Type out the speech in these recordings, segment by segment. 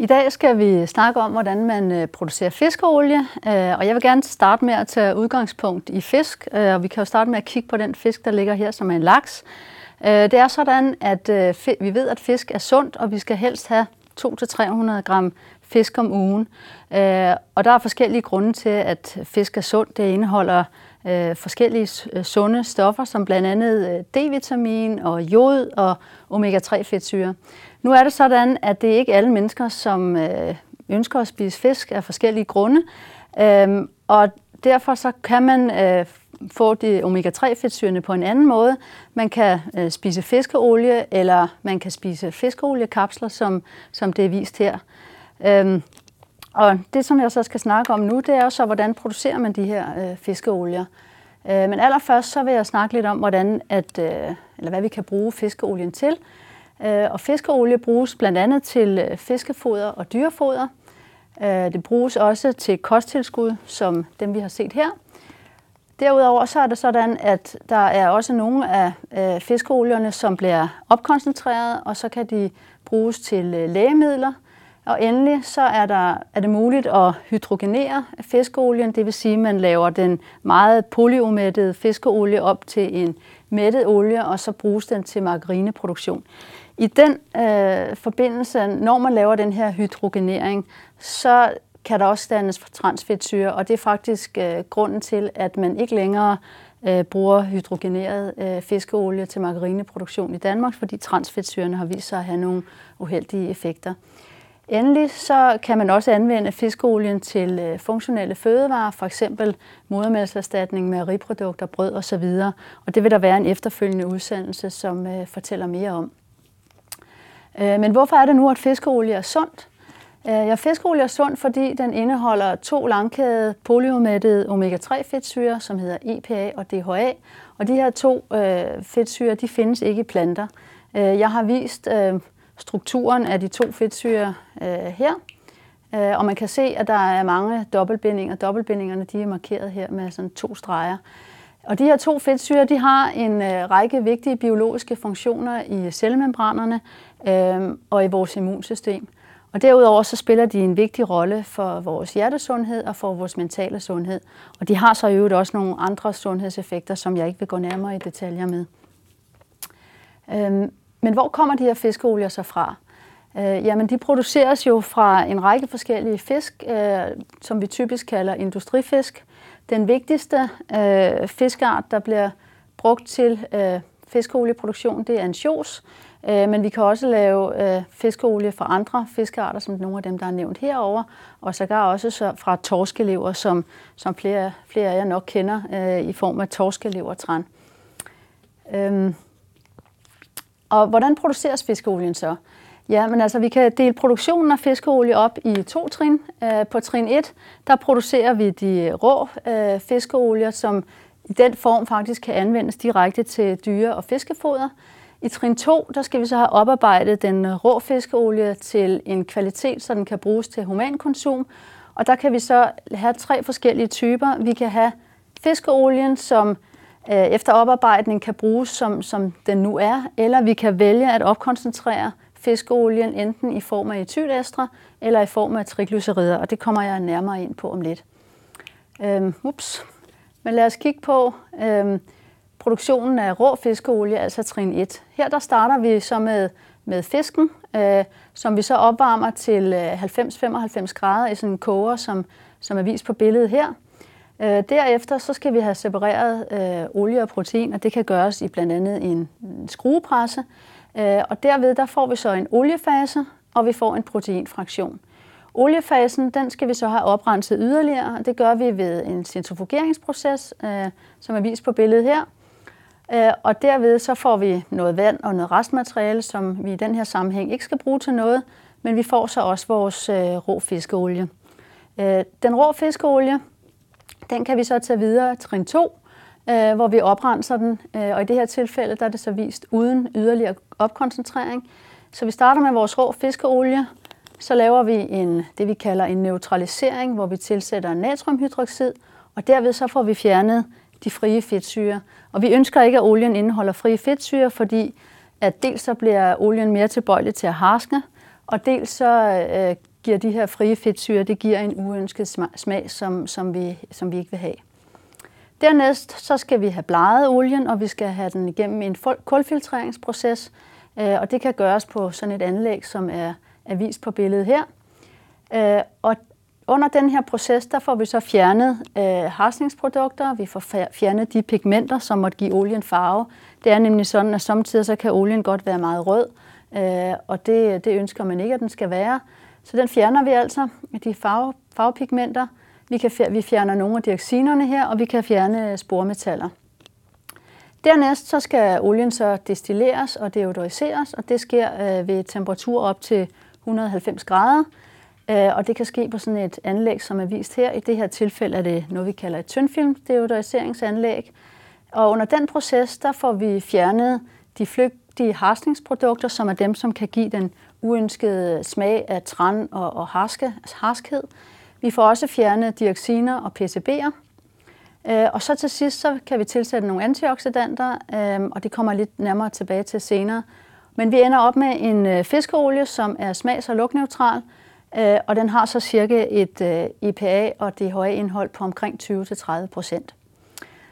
I dag skal vi snakke om, hvordan man øh, producerer fiskeolie, øh, og jeg vil gerne starte med at tage udgangspunkt i fisk, øh, og vi kan jo starte med at kigge på den fisk, der ligger her, som er en laks. Det er sådan, at vi ved, at fisk er sundt, og vi skal helst have 200-300 gram fisk om ugen. Og der er forskellige grunde til, at fisk er sundt. Det indeholder forskellige sunde stoffer, som blandt andet D-vitamin og jod og omega-3-fedtsyre. Nu er det sådan, at det er ikke alle mennesker, som øh, ønsker at spise fisk af forskellige grunde, øhm, og derfor så kan man øh, få de omega-3-fedtsyrene på en anden måde. Man kan øh, spise fiskeolie, eller man kan spise fiskeoliekapsler, som, som det er vist her. Øhm, og det, som jeg så skal snakke om nu, det er så, hvordan producerer man de her øh, fiskeolier. Øh, men allerførst så vil jeg snakke lidt om, hvordan at, øh, eller hvad vi kan bruge fiskeolien til. Øh, og fiskeolie bruges blandt andet til øh, fiskefoder og dyrefoder. Øh, det bruges også til kosttilskud, som dem vi har set her. Derudover så er det sådan, at der er også nogle af øh, fiskeolierne, som bliver opkoncentreret, og så kan de bruges til lægemidler. Og endelig så er, der, er det muligt at hydrogenere fiskeolien, det vil sige, at man laver den meget polyumættede fiskeolie op til en mættet olie, og så bruges den til margarineproduktion. I den øh, forbindelse, når man laver den her hydrogenering, så kan der også dannes transfedtsyre, og det er faktisk øh, grunden til, at man ikke længere øh, bruger hydrogeneret øh, fiskeolie til margarineproduktion i Danmark, fordi transfedtsyrene har vist sig at have nogle uheldige effekter. Endelig så kan man også anvende fiskeolien til øh, funktionelle fødevarer, for eksempel modermælserstatning, mejeriprodukter, brød osv. Og det vil der være en efterfølgende udsendelse, som øh, fortæller mere om. Øh, men hvorfor er det nu, at fiskeolie er sundt? Øh, ja, fiskeolie er sundt, fordi den indeholder to langkædede polyumættede omega-3-fedtsyre, som hedder EPA og DHA. Og de her to øh, fedtsyre, de findes ikke i planter. Øh, jeg har vist øh, strukturen af de to fedtsyre øh, her. Og man kan se, at der er mange dobbeltbindinger. Dobbeltbindingerne de er markeret her med sådan to streger. Og de her to fedtsyre de har en række vigtige biologiske funktioner i cellemembranerne øh, og i vores immunsystem. Og derudover så spiller de en vigtig rolle for vores hjertesundhed og for vores mentale sundhed. Og de har så i øvrigt også nogle andre sundhedseffekter, som jeg ikke vil gå nærmere i detaljer med. Øh, men hvor kommer de her fiskeolier så fra? Øh, jamen, de produceres jo fra en række forskellige fisk, øh, som vi typisk kalder industrifisk. Den vigtigste øh, fiskart, der bliver brugt til øh, fiskeolieproduktion, det er ansjos. Øh, men vi kan også lave øh, fiskeolie fra andre fiskearter, som nogle af dem, der er nævnt herover, og sågar også så fra torskelever, som, som flere, flere af jer nok kender øh, i form af torskelevertræn. Øhm, og hvordan produceres fiskeolien så? Ja, men altså vi kan dele produktionen af fiskeolie op i to trin. Øh, på trin 1, der producerer vi de rå fiskeolier, som i den form faktisk kan anvendes direkte til dyre- og fiskefoder. I trin 2, der skal vi så have oparbejdet den rå fiskeolie til en kvalitet, så den kan bruges til humankonsum. Og der kan vi så have tre forskellige typer. Vi kan have fiskeolien, som øh, efter oparbejdning kan bruges som, som den nu er, eller vi kan vælge at opkoncentrere fiskeolien enten i form af etylastre eller i form af triglycerider, og det kommer jeg nærmere ind på om lidt. Øhm, ups. Men lad os kigge på øhm, produktionen af rå fiskeolie, altså trin 1. Her der starter vi så med, med fisken, øh, som vi så opvarmer til øh, 90-95 grader i sådan en koger, som, som er vist på billedet her. Øh, derefter så skal vi have separeret øh, olie og protein, og det kan gøres i blandt andet en skruepresse. Øh, og derved der får vi så en oliefase, og vi får en proteinfraktion. Oliefasen den skal vi så have oprenset yderligere, og det gør vi ved en centrifugeringsproces, øh, som er vist på billedet her. Øh, og derved så får vi noget vand og noget restmateriale, som vi i den her sammenhæng ikke skal bruge til noget, men vi får så også vores øh, rå fiskeolie. Øh, den rå fiskeolie, den kan vi så tage videre trin 2, øh, hvor vi oprenser den, og i det her tilfælde der er det så vist uden yderligere opkoncentrering. Så vi starter med vores rå fiskeolie, så laver vi en, det, vi kalder en neutralisering, hvor vi tilsætter natriumhydroxid, og derved så får vi fjernet de frie fedtsyre. Og vi ønsker ikke, at olien indeholder frie fedtsyre, fordi at dels så bliver olien mere tilbøjelig til at harske, og dels så øh, giver de her frie fedtsyre, det giver en uønsket smag, som, som, vi, som vi ikke vil have. Dernæst så skal vi have bleget olien, og vi skal have den igennem en kulfiltreringsproces, øh, og det kan gøres på sådan et anlæg, som er, er vist på billedet her. Øh, og under den her proces, der får vi så fjernet øh, harsningsprodukter, vi får fjernet de pigmenter, som måtte give olien farve. Det er nemlig sådan, at samtidig så kan olien godt være meget rød, øh, og det, det ønsker man ikke, at den skal være. Så den fjerner vi altså, de farve, farvepigmenter. Vi, kan, vi fjerner nogle af dioxinerne her, og vi kan fjerne spormetaller. Dernæst så skal olien så destilleres og deodoriseres, og det sker øh, ved temperatur op til 190 grader. Øh, og det kan ske på sådan et anlæg, som er vist her. I det her tilfælde er det noget, vi kalder et tyndfilmdeodoriseringsanlæg. Og under den proces, der får vi fjernet de flygtige harskningsprodukter, som er dem, som kan give den uønskede smag af træn og, og harske, harskhed. Vi får også fjernet dioxiner og PCB'er. Øh, og så til sidst, så kan vi tilsætte nogle antioxidanter, øhm, og det kommer lidt nærmere tilbage til senere. Men vi ender op med en øh, fiskeolie, som er smags- og lugtneutral, øh, og den har så cirka et øh, EPA og det høje indhold på omkring 20-30 procent.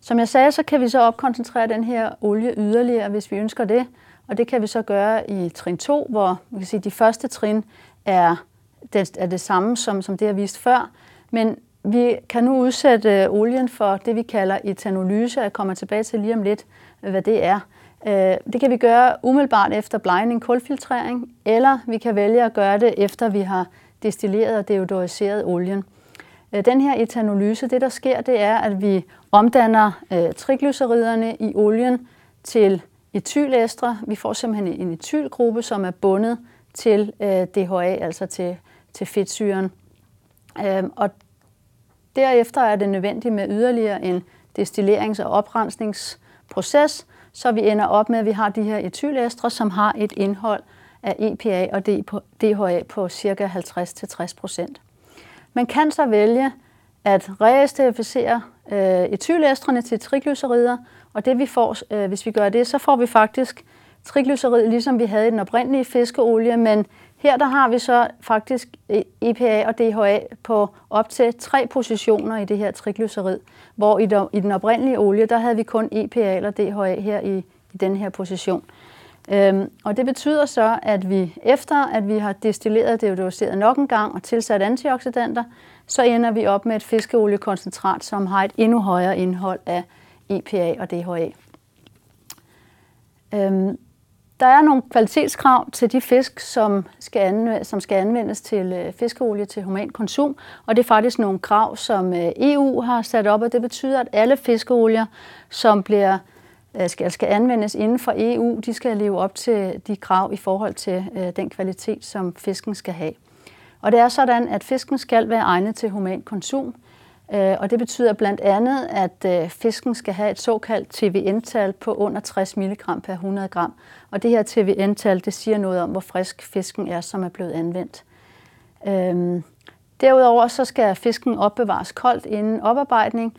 Som jeg sagde, så kan vi så opkoncentrere den her olie yderligere, hvis vi ønsker det. Og det kan vi så gøre i trin 2, hvor vi kan sige, de første trin er det, er det samme, som, som det har vist før. Men vi kan nu udsætte øh, olien for det, vi kalder etanolyse. Jeg kommer tilbage til lige om lidt, hvad det er. Øh, det kan vi gøre umiddelbart efter blegning, kulfiltrering, eller vi kan vælge at gøre det efter vi har destilleret og deodoriseret olien. Øh, den her etanolyse, det der sker, det er, at vi omdanner øh, triglyceriderne i olien til etylester. Vi får simpelthen en etylgruppe, som er bundet til øh, DHA, altså til, til fedtsyren. Øh, og derefter er det nødvendigt med yderligere en destillerings- og oprensningsproces, så vi ender op med, at vi har de her etylæstre, som har et indhold af EPA og DHA på ca. 50-60 procent. Man kan så vælge at reesterificere øh, etylæstrene til triglycerider, og det vi får, øh, hvis vi gør det, så får vi faktisk triglycerid, ligesom vi havde i den oprindelige fiskeolie, men her der har vi så faktisk EPA og DHA på op til tre positioner i det her triglycerid, hvor i, i den oprindelige olie, der havde vi kun EPA eller DHA her i, i den her position. Øhm, og det betyder så, at vi efter at vi har destilleret det deodoriseret nok en gang og tilsat antioxidanter, så ender vi op med et fiskeoliekoncentrat, som har et endnu højere indhold af EPA og DHA. Øhm, der er nogle kvalitetskrav til de fisk, som skal, anvendes, som skal anvendes til øh, fiskeolie til human konsum, og det er faktisk nogle krav, som øh, EU har sat op, og det betyder, at alle fiskeolier, som bliver Øh, skal, skal anvendes inden for EU, de skal leve op til de krav i forhold til øh, den kvalitet, som fisken skal have. Og det er sådan, at fisken skal være egnet til human konsum, øh, og det betyder blandt andet, at øh, fisken skal have et såkaldt TVN-tal på under 60 mg per 100 gram. Og det her TVN-tal, det siger noget om, hvor frisk fisken er, som er blevet anvendt. Øhm, derudover så skal fisken opbevares koldt inden oparbejdning,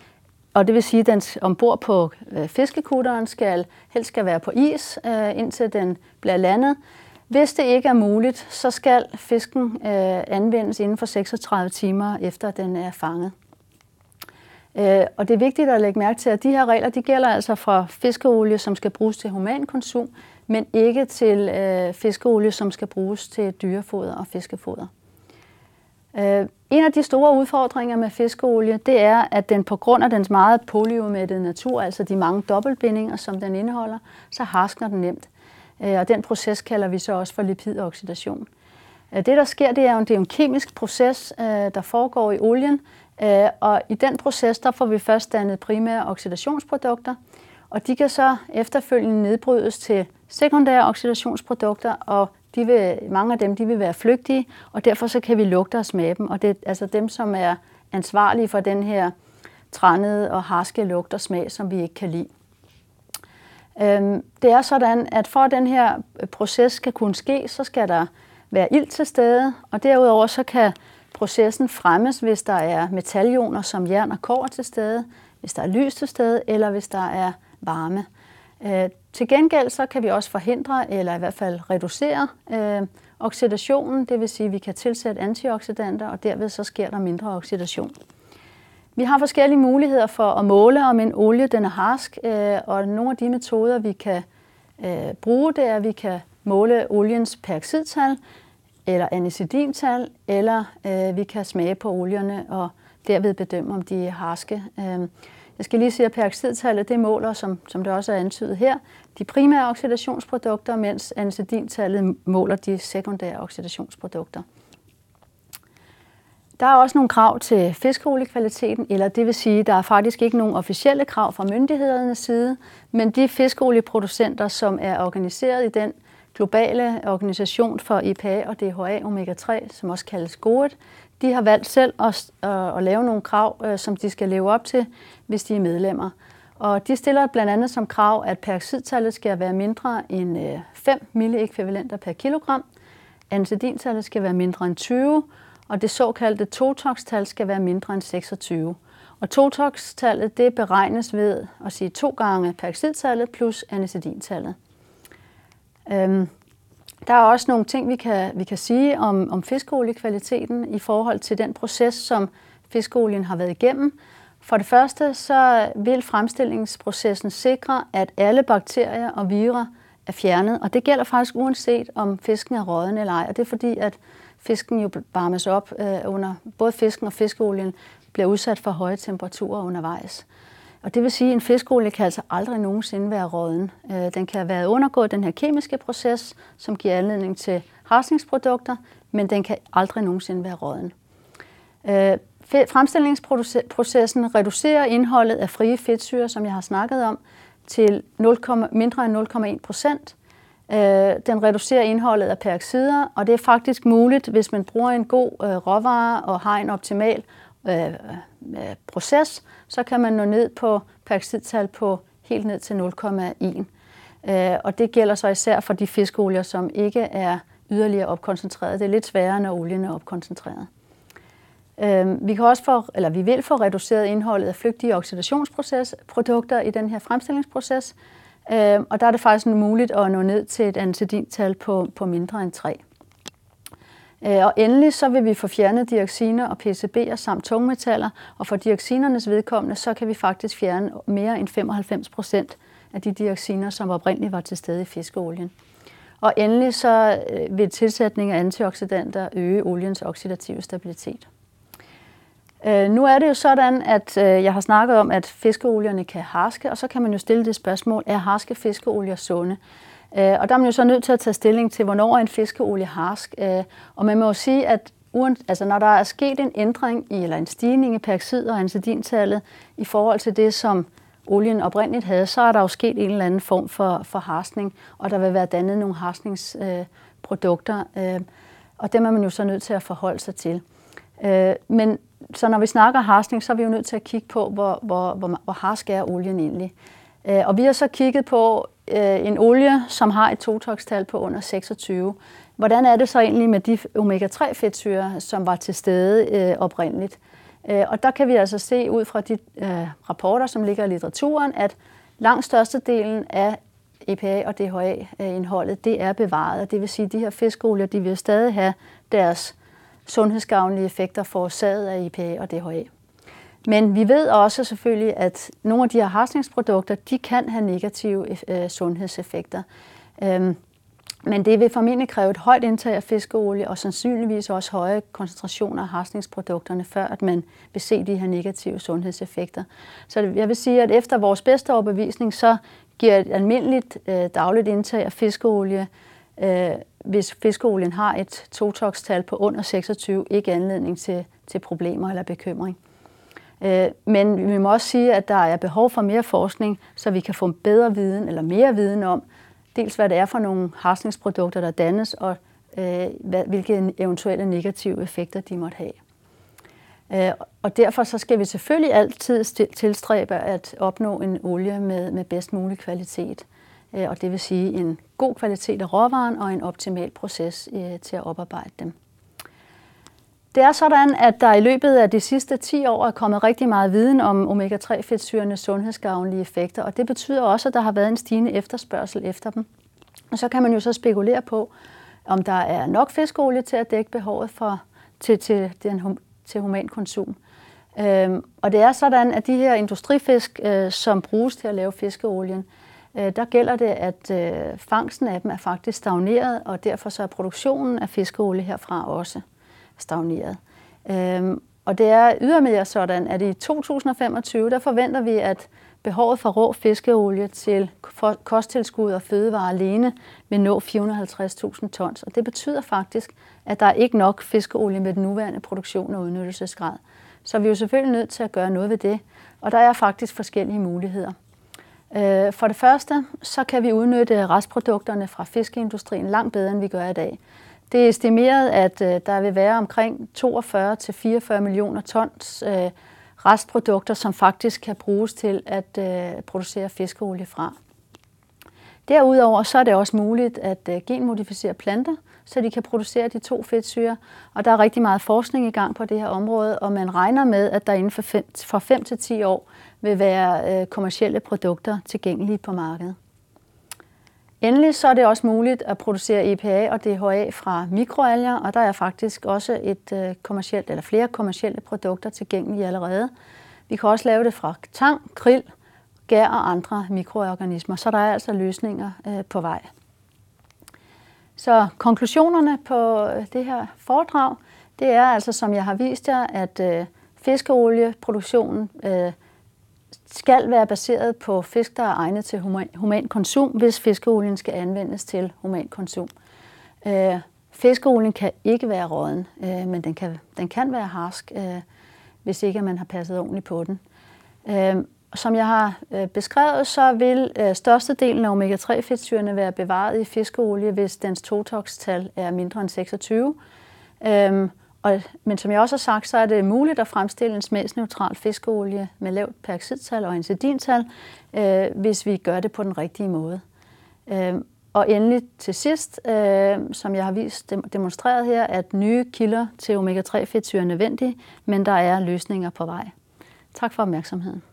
og det vil sige, at den ombord på øh, fiskekutteren skal helst skal være på is, øh, indtil den bliver landet. Hvis det ikke er muligt, så skal fisken øh, anvendes inden for 36 timer efter den er fanget. Og det er vigtigt at lægge mærke til, at de her regler de gælder altså for fiskeolie, som skal bruges til humankonsum, men ikke til fiskeolie, som skal bruges til dyrefoder og fiskefoder. En af de store udfordringer med fiskeolie, det er, at den på grund af dens meget polyumættede natur, altså de mange dobbeltbindinger, som den indeholder, så harskner den nemt. Øh, og den proces kalder vi så også for lipidoxidation. Øh, det, der sker, det er jo, det er en kemisk proces, øh, der foregår i olien, og i den proces, der får vi først dannet primære oxidationsprodukter, og de kan så efterfølgende nedbrydes til sekundære oxidationsprodukter, og de vil, mange af dem de vil være flygtige, og derfor så kan vi lugte og smage dem. Og det er altså dem, som er ansvarlige for den her trænede og harske lugt og smag, som vi ikke kan lide. Øhm, det er sådan, at for at den her proces kan kunne ske, så skal der være ild til stede, og derudover så kan processen fremmes, hvis der er metalioner som jern og kår til stede, hvis der er lys til stede, eller hvis der er varme. Øh, til gengæld så kan vi også forhindre, eller i hvert fald reducere øh, oxidationen, det vil sige, at vi kan tilsætte antioxidanter, og derved så sker der mindre oxidation. Vi har forskellige muligheder for at måle, om en olie den er harsk, øh, og nogle af de metoder, vi kan øh, bruge, det er, at vi kan måle oliens peroxidtal, eller anisidintal, eller øh, vi kan smage på olierne og derved bedømme, om de er harske. Øh, jeg skal lige sige, at peroxidtallet det måler, som, som det også er antydet her, de primære oxidationsprodukter, mens anisidintallet måler de sekundære oxidationsprodukter. Der er også nogle krav til fiskoliekvaliteten, eller det vil sige, der er faktisk ikke nogen officielle krav fra myndighedernes side, men de fiskolieproducenter, som er organiseret i den globale organisation for EPA og DHA omega-3, som også kaldes GOET, de har valgt selv at, at, at lave nogle krav, øh, som de skal leve op til, hvis de er medlemmer. Og de stiller blandt andet som krav, at peroxidtallet skal være mindre end øh, 5 milliekvivalenter per kilogram, anisidintallet skal være mindre end 20, og det såkaldte totox-tal skal være mindre end 26. Og totox-tallet det beregnes ved at sige to gange peroxidtallet plus anisidintallet. Øhm, der er også nogle ting, vi kan, vi kan sige om, om fiskoliekvaliteten i forhold til den proces, som fiskolien har været igennem. For det første så vil fremstillingsprocessen sikre, at alle bakterier og virer er fjernet, og det gælder faktisk uanset om fisken er råden eller ej, og det er fordi, at fisken jo varmes op øh, under, både fisken og fiskeolien bliver udsat for høje temperaturer undervejs. Og det vil sige, at en fiskolie kan altså aldrig nogensinde være råden. Øh, den kan være undergået den her kemiske proces, som giver anledning til harsningsprodukter, men den kan aldrig nogensinde være råden. Øh, fremstillingsprocessen reducerer indholdet af frie fedtsyre, som jeg har snakket om, til 0, mindre end 0,1 procent. Øh, den reducerer indholdet af peroxider, og det er faktisk muligt, hvis man bruger en god råvare og har en optimal Øh, øh, proces, så kan man nå ned på peroxidtal på helt ned til 0,1. Øh, og det gælder så især for de fiskolier, som ikke er yderligere opkoncentreret. Det er lidt sværere, når olien er opkoncentreret. Øh, vi, kan også få, eller vi vil få reduceret indholdet af flygtige oxidationsprodukter i den her fremstillingsproces, og der er det faktisk muligt at nå ned til et antidintal på, på mindre end 3. Øh, og endelig så vil vi få fjernet dioxiner og PCB'er samt tungmetaller, og for dioxinernes vedkommende, så kan vi faktisk fjerne mere end 95 procent af de dioxiner, som oprindeligt var til stede i fiskeolien. Og endelig så øh, vil tilsætning af antioxidanter øge oliens oxidative stabilitet. Øh, nu er det jo sådan, at øh, jeg har snakket om, at fiskeolierne kan harske, og så kan man jo stille det spørgsmål, er harske fiskeolier sunde? Øh, og der er man jo så nødt til at tage stilling til, hvornår er en fiskeolie harsk. Øh, og man må jo sige, at altså når der er sket en ændring i, eller en stigning i peroxid- og ancidintallet i forhold til det, som olien oprindeligt havde, så er der jo sket en eller anden form for, for harskning, og der vil være dannet nogle harsningsprodukter, øh, og dem er man jo så nødt til at forholde sig til. Øh, men så når vi snakker harskning, så er vi jo nødt til at kigge på, hvor, hvor, hvor, hvor harsk er olien egentlig. Øh, og vi har så kigget på øh, en olie, som har et totokstal på under 26. Hvordan er det så egentlig med de omega-3-fedtsyre, som var til stede øh, oprindeligt? Øh, og der kan vi altså se ud fra de øh, rapporter, som ligger i litteraturen, at langt størstedelen af EPA og DHA-indholdet, øh, det er bevaret. Det vil sige, at de her fiskolier, de vil stadig have deres sundhedsgavnlige effekter forårsaget af EPA og DHA. Men vi ved også selvfølgelig, at nogle af de her harsningsprodukter, de kan have negative øh, sundhedseffekter. Øhm, men det vil formentlig kræve et højt indtag af fiskeolie og sandsynligvis også høje koncentrationer af harsningsprodukterne, før at man vil se de her negative sundhedseffekter. Så jeg vil sige, at efter vores bedste overbevisning, så giver et almindeligt øh, dagligt indtag af fiskeolie, øh, hvis fiskeolien har et totokstal på under 26, ikke anledning til, til problemer eller bekymring. Øh, men vi må også sige, at der er behov for mere forskning, så vi kan få bedre viden eller mere viden om, dels hvad det er for nogle harsningsprodukter, der dannes, og øh, hvilke eventuelle negative effekter de måtte have. Øh, og derfor så skal vi selvfølgelig altid tilstræbe at opnå en olie med, med bedst mulig kvalitet. Og det vil sige en god kvalitet af råvaren og en optimal proces til at oparbejde dem. Det er sådan, at der i løbet af de sidste 10 år er kommet rigtig meget viden om omega-3-fedtsyrenes sundhedsgavnlige effekter, og det betyder også, at der har været en stigende efterspørgsel efter dem. Og så kan man jo så spekulere på, om der er nok fiskolie til at dække behovet for, til, til, den, til human konsum. Øhm, og det er sådan, at de her industrifisk, øh, som bruges til at lave fiskeolien, øh, der gælder det, at øh, fangsten af dem er faktisk stagneret, og derfor så er produktionen af fiskeolie herfra også stagneret. Øhm, og det er ydermere sådan, at i 2025, der forventer vi, at behovet for rå fiskeolie til kosttilskud og fødevarer alene vil nå 450.000 tons. Og det betyder faktisk, at der er ikke nok fiskeolie med den nuværende produktion og udnyttelsesgrad. Så vi er jo selvfølgelig nødt til at gøre noget ved det. Og der er faktisk forskellige muligheder. Øh, for det første, så kan vi udnytte restprodukterne fra fiskeindustrien langt bedre, end vi gør i dag. Det er estimeret, at øh, der vil være omkring 42-44 millioner tons øh, restprodukter, som faktisk kan bruges til at øh, producere fiskeolie fra. Derudover så er det også muligt at øh, genmodificere planter, så de kan producere de to fedtsyre. Og der er rigtig meget forskning i gang på det her område, og man regner med, at der inden for 5, for 5 til 10 år vil være øh, kommersielle produkter tilgængelige på markedet. Endelig så er det også muligt at producere EPA og DHA fra mikroalger, og der er faktisk også et øh, kommercielt, eller flere kommercielle produkter tilgængelige allerede. Vi kan også lave det fra tang, krill, gær og andre mikroorganismer, så der er altså løsninger øh, på vej. Så konklusionerne på øh, det her foredrag, det er altså, som jeg har vist jer, at fiskeolieproduktionen øh, skal være baseret på fisk, der er egnet til human, human konsum, hvis fiskeolien skal anvendes til human konsum. Øh, fiskeolien kan ikke være råden, øh, men den kan, den kan være harsk, øh, hvis ikke man har passet ordentligt på den. Øh, som jeg har øh, beskrevet, så vil øh, størstedelen af omega-3-fedtsyrene være bevaret i fiskeolie, hvis dens totox-tal er mindre end 26. Øhm, og, men som jeg også har sagt, så er det muligt at fremstille en smagsneutral fiskeolie med lavt peroxidtal og incidintal, øh, hvis vi gør det på den rigtige måde. Øh, og endelig til sidst, øh, som jeg har vist demonstreret her, at nye kilder til omega-3-fedtsyre er nødvendige, men der er løsninger på vej. Tak for opmærksomheden.